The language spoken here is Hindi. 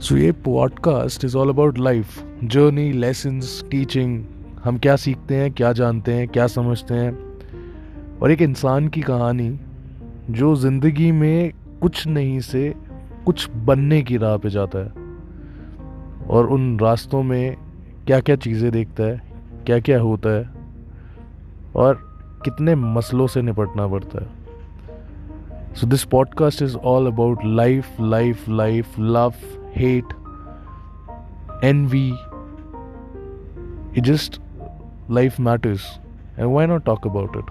सो ये podcast is all about life journey lessons teaching हम क्या सीखते हैं क्या जानते हैं क्या समझते हैं? और एक इंसान की कहानी जो ज़िंदगी में कुछ नहीं से कुछ बनने की राह पे जाता है। और उन रास्तों में क्या क्या चीज़ें देखता है क्या क्या होता है और कितने मसलों से निपटना पड़ता है। So this podcast is all about life life life love, hate, envy. It just, life matters. And why not talk about it?